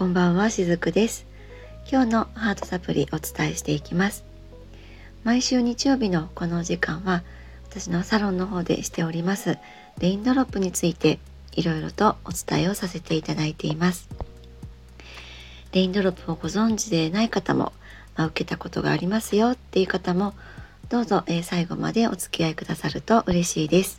こんばんはしずくです。今日のハートサプリお伝えしていきます。毎週日曜日のこの時間は私のサロンの方でしておりますレインドロップについていろいろとお伝えをさせていただいています。レインドロップをご存知でない方も、まあ、受けたことがありますよっていう方もどうぞ、えー、最後までお付き合いくださると嬉しいです。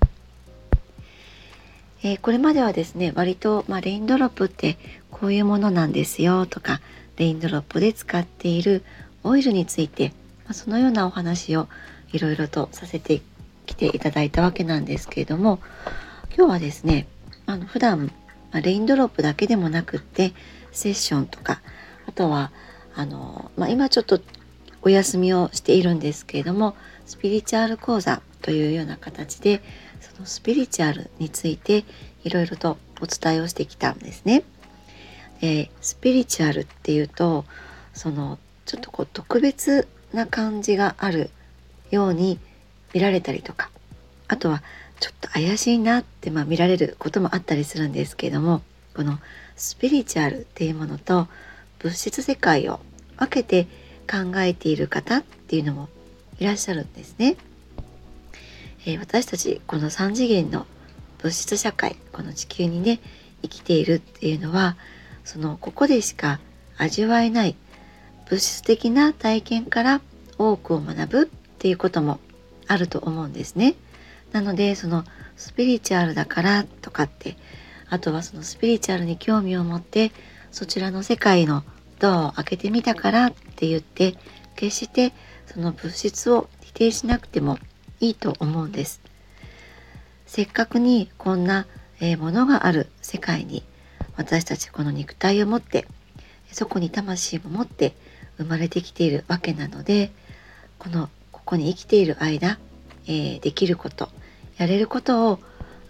えー、これまではですね割と、まあ、レインドロップってこういうものなんですよとかレインドロップで使っているオイルについて、まあ、そのようなお話をいろいろとさせてきていただいたわけなんですけれども今日はですねあの普段、ま、レインドロップだけでもなくってセッションとかあとはあの、まあ、今ちょっとお休みをしているんですけれどもスピリチュアル講座というような形でそのスピリチュアルについていろいろとお伝えをしてきたんですね。えスピリチュアルっていうとそのちょっとこう特別な感じがあるように見られたりとかあとはちょっと怪しいなって、まあ、見られることもあったりするんですけれどもこのスピリチュアルっていうものと物質世界を分けて考えている方っていうのもいらっしゃるんですね。えー、私たちこの3次元の物質社会この地球にね生きているっていうのはそのここでしか味わえない物質的な体験から多くを学ぶっていうこともあると思うんですね。なのでそのスピリチュアルだからとかってあとはそのスピリチュアルに興味を持ってそちらの世界のドアを開けてみたからって言って決してその物質を否定しなくてもいいと思うんです。せっかくにこんな、え、ものがある世界に私たちこの肉体を持ってそこに魂も持って生まれてきているわけなのでこのここに生きている間、えー、できることやれることを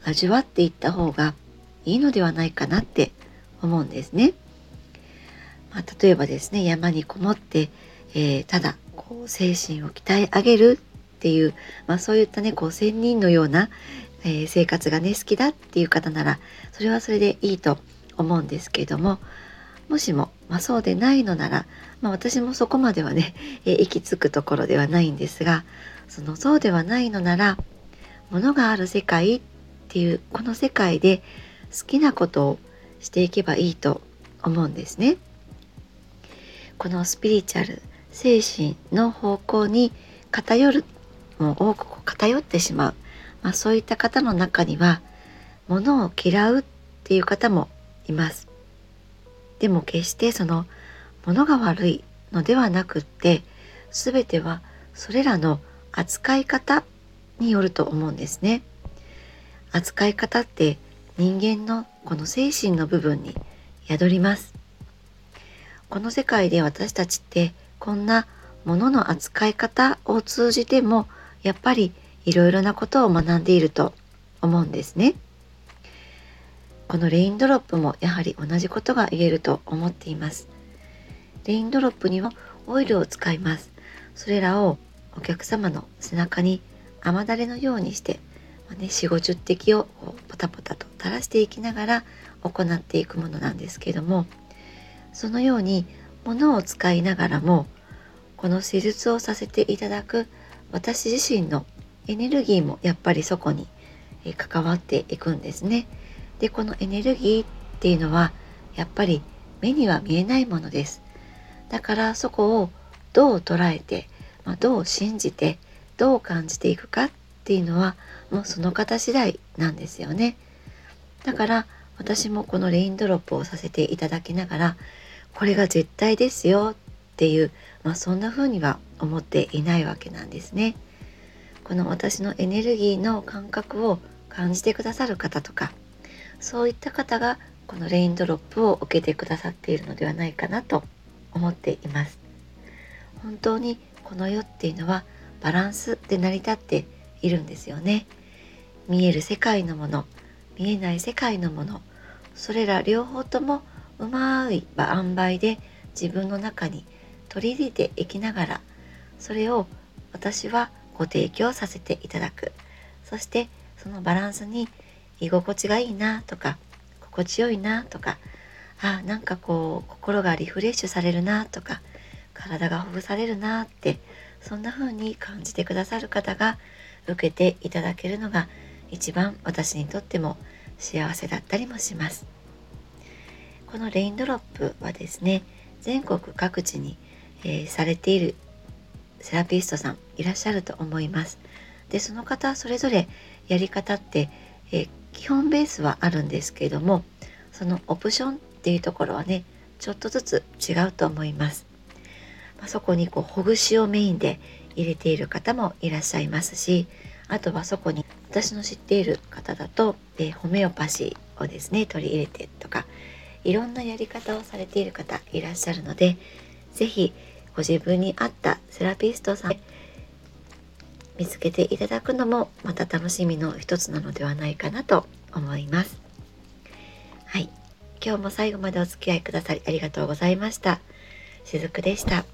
味わっていった方がいいのではないかなって思うんですね。まあ、例えばですね山にこもって、えー、ただこう精神を鍛え上げるっていう、まあ、そういったねこう仙人のような、えー、生活がね好きだっていう方ならそれはそれでいいと思うんですけれどももしも、まあ、そうでないのなら、まあ、私もそこまではね、え、行き着くところではないんですがそのそうではないのならものがある世界っていうこの世界で好きなことをしていけばいいと思うんですね。このスピリチュアル精神の方向に偏るもう多く偏ってしまう、まあ、そういった方の中には物を嫌うっていう方もいます。でも決してその物が悪いのではなくって全てはそれらの扱い方によると思うんですね。扱い方って人間のこの精神の部分に宿ります。この世界で私たちってこんなものの扱い方を通じてもやっぱりいろいろなことを学んでいると思うんですね。このレインドロップもやはり同じことが言えると思っています。レインドロップにはオイルを使います。それらをお客様の背中に雨だれのようにして、まあ、ね、4 5 0滴をポタポタと垂らしていきながら行っていくものなんですけどもそのように物を使いながらもこの施術をさせていただく私自身のエネルギーもやっぱりそこに関わっていくんですね。でこのエネルギーっていうのはやっぱり目には見えないものです。だからそこをどう捉えて、まあ、どう信じてどう感じていくかっていうのはもうその方次第なんですよね。だから私もこのレインドロップをさせていただきながらこれが絶対ですよっていう、まあ、そんな風には思っていないわけなんですね。この私のエネルギーの感覚を感じてくださる方とかそういった方がこのレインドロップを受けてくださっているのではないかなと思っています。本当にこの世っていうのはバランスで成り立っているんですよね。見える世界のもの見えない世界のものそれら両方ともうまい塩梅で自分の中に取り入れていきながらそれを私はご提供させていただくそしてそのバランスに居心地がいいなとか心地よいなとかあなんかこう心がリフレッシュされるなとか体がほぐされるなってそんな風に感じてくださる方が受けていただけるのが一番私にとっても幸せだったりもします。このレインドロップはですね全国各地に、えー、されているセラピストさんいらっしゃると思います。でその方それぞれやり方って、えー、基本ベースはあるんですけれどもそのオプションっていうところはねちょっとずつ違うと思います、まあ、そこにこうほぐしをメインで入れている方もいらっしゃいますしあとはそこに私の知っている方だと、えー、ホメオパシーをですね取り入れてとかいろんなやり方をされている方いらっしゃるので是非ご自分に合ったセラピストさん見つけていただくのもまた楽しみの一つなのではないかなと思います。はい。今日も最後までお付き合いくださりありがとうございました。しずくでした。